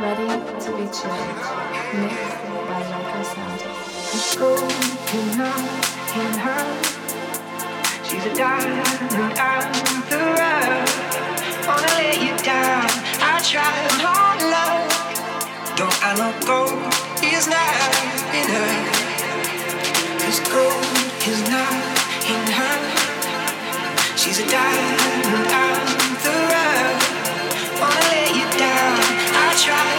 ready to be changed. mixed by Michael Sanders. It's gold in her, in. She's a diamond, I'm the rough. Wanna let you down, I tried hard love. Don't I know gold is not in her? Cause gold is not in her. She's a diamond, I'm the rough. Wanna let you down, I tried.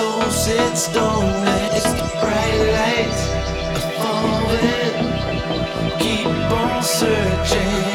soul sits dormant, It's the bright light of falling. Keep on searching.